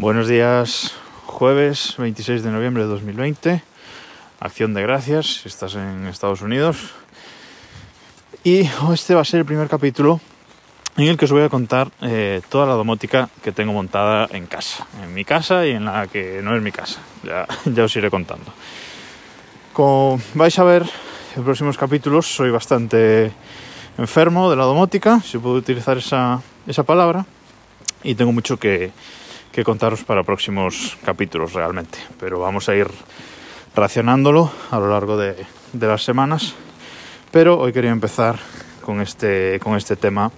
Buenos días, jueves 26 de noviembre de 2020, acción de gracias estás en Estados Unidos. Y este va a ser el primer capítulo en el que os voy a contar eh, toda la domótica que tengo montada en casa, en mi casa y en la que no es mi casa, ya, ya os iré contando. Como vais a ver en próximos capítulos, soy bastante enfermo de la domótica, si puedo utilizar esa, esa palabra, y tengo mucho que, que contaros para próximos capítulos realmente, pero vamos a ir racionándolo a lo largo de, de las semanas. Pero hoy quería empezar con este, con este tema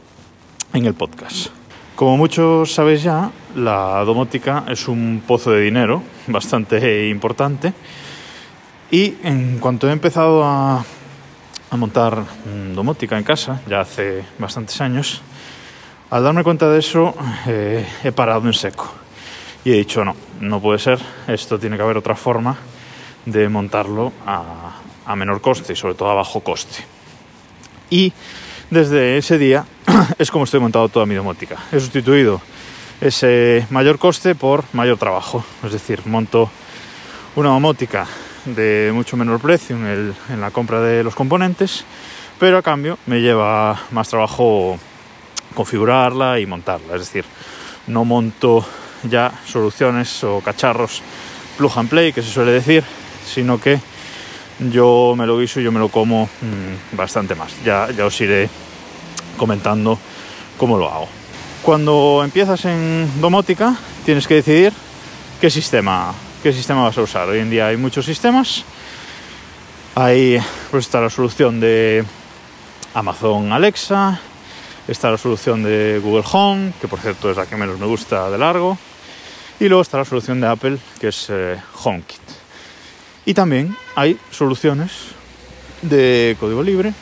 en el podcast. Como muchos sabéis ya, la domótica es un pozo de dinero bastante importante y en cuanto he empezado a, a montar domótica en casa, ya hace bastantes años, al darme cuenta de eso eh, he parado en seco y he dicho no, no puede ser, esto tiene que haber otra forma de montarlo a, a menor coste y sobre todo a bajo coste. Y desde ese día es como estoy montado toda mi domótica. He sustituido ese mayor coste por mayor trabajo. Es decir, monto una domótica de mucho menor precio en, el, en la compra de los componentes, pero a cambio me lleva más trabajo configurarla y montarla. Es decir, no monto ya soluciones o cacharros plug and play, que se suele decir, sino que yo me lo guiso y yo me lo como mmm, bastante más. Ya, ya os iré comentando cómo lo hago. Cuando empiezas en domótica tienes que decidir qué sistema, qué sistema vas a usar. Hoy en día hay muchos sistemas. Ahí pues está la solución de Amazon Alexa, está la solución de Google Home, que por cierto es la que menos me gusta de largo, y luego está la solución de Apple, que es eh, HomeKit. Y también hay soluciones de código libre,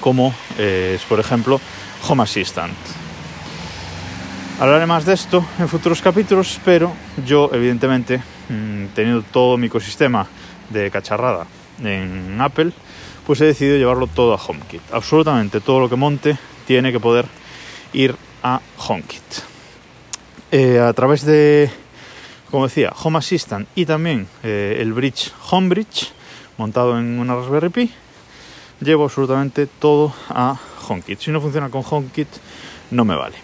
como eh, es por ejemplo Home Assistant. Hablaré más de esto en futuros capítulos, pero yo evidentemente, mmm, teniendo todo mi ecosistema de cacharrada en Apple, pues he decidido llevarlo todo a HomeKit. Absolutamente todo lo que monte tiene que poder ir a HomeKit. Eh, a través de como decía, Home Assistant y también eh, el Bridge Homebridge montado en una Raspberry Pi, llevo absolutamente todo a HomeKit. Si no funciona con HomeKit, no me vale.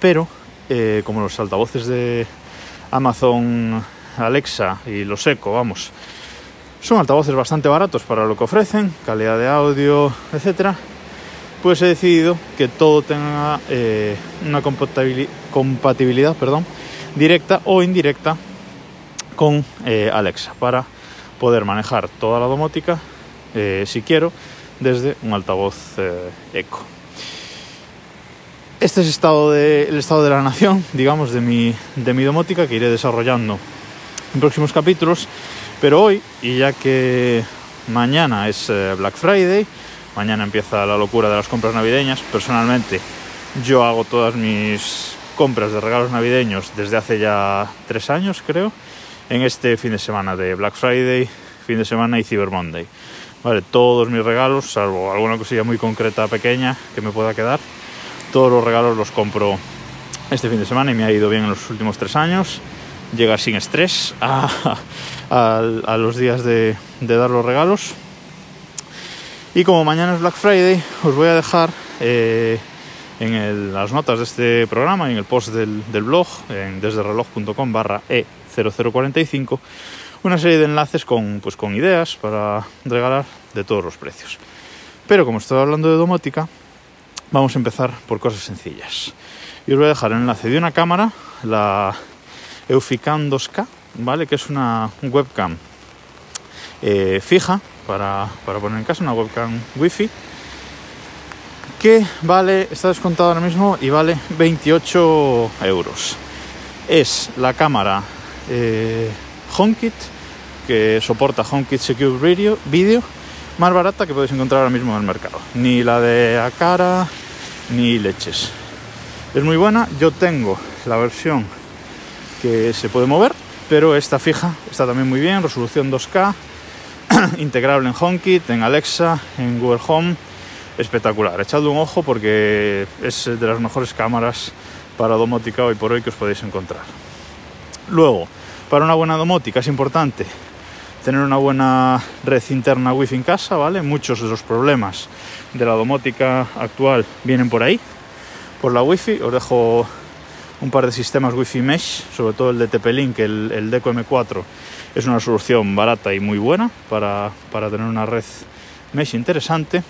Pero, eh, como los altavoces de Amazon Alexa y los Echo, vamos, son altavoces bastante baratos para lo que ofrecen, calidad de audio, etcétera, pues he decidido que todo tenga eh, una compatibilidad, perdón, directa o indirecta con eh, Alexa para poder manejar toda la domótica eh, si quiero desde un altavoz Eco. Este es el estado de la nación, digamos, de mi, de mi domótica que iré desarrollando en próximos capítulos. Pero hoy, y ya que mañana es Black Friday, mañana empieza la locura de las compras navideñas, personalmente yo hago todas mis compras de regalos navideños desde hace ya tres años, creo, en este fin de semana de Black Friday, fin de semana y Cyber Monday. Vale, todos mis regalos, salvo alguna cosilla muy concreta, pequeña, que me pueda quedar, todos los regalos los compro este fin de semana y me ha ido bien en los últimos tres años. Llega sin estrés a, los días de, dar los regalos. Y como mañana es Black Friday, os voy a dejar eh, en las notas de este programa en el post del, del blog en desdereloj.com barra E0045 una serie de enlaces con, pues, con ideas para regalar de todos los precios. Pero como estoy hablando de domótica, vamos a empezar por cosas sencillas. Y os voy a dejar el enlace de una cámara, la Euficam 2K, ¿vale? que es una webcam eh, fija para, para poner en casa, una webcam wifi que vale, está descontado ahora mismo y vale 28 euros. Es la cámara eh, HomeKit que soporta HomeKit Secure Video, Video más barata que podéis encontrar ahora mismo en el mercado. Ni la de Acara ni leches. Es muy buena. Yo tengo la versión que se puede mover, pero esta fija está también muy bien. Resolución 2K, integrable en HomeKit, en Alexa, en Google Home espectacular. Echadle un ojo porque es de las mejores cámaras para domótica hoy por hoy que os podéis encontrar. Luego, para una buena domótica es importante tener una buena red interna wifi en casa, ¿vale? Muchos de los problemas de la domótica actual vienen por ahí, por la wifi. Os dejo un par de sistemas wifi mesh, sobre todo el de TP-Link, el, el Deco M4, es una solución barata y muy buena para, para tener una red mesh interesante.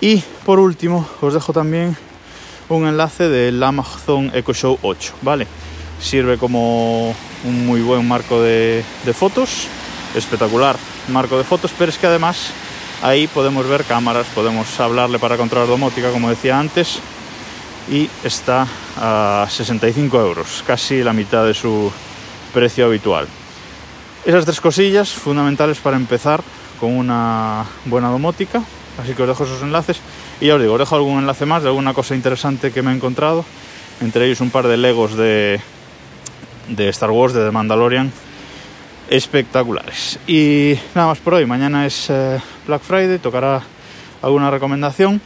Y por último, os dejo también un enlace del Amazon Echo Show 8, ¿vale? Sirve como un muy buen marco de, de, fotos, espectacular marco de fotos, pero es que además ahí podemos ver cámaras, podemos hablarle para controlar domótica, como decía antes, y está a 65 euros, casi la mitad de su precio habitual. Esas tres cosillas fundamentales para empezar con una buena domótica, así que os dejo esos enlaces y ya os digo, os dejo algún enlace más de alguna cosa interesante que me he encontrado, entre ellos un par de Legos de, de Star Wars, de The Mandalorian, espectaculares. Y nada más por hoy, mañana es eh, Black Friday, tocará alguna recomendación,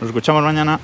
nos escuchamos mañana.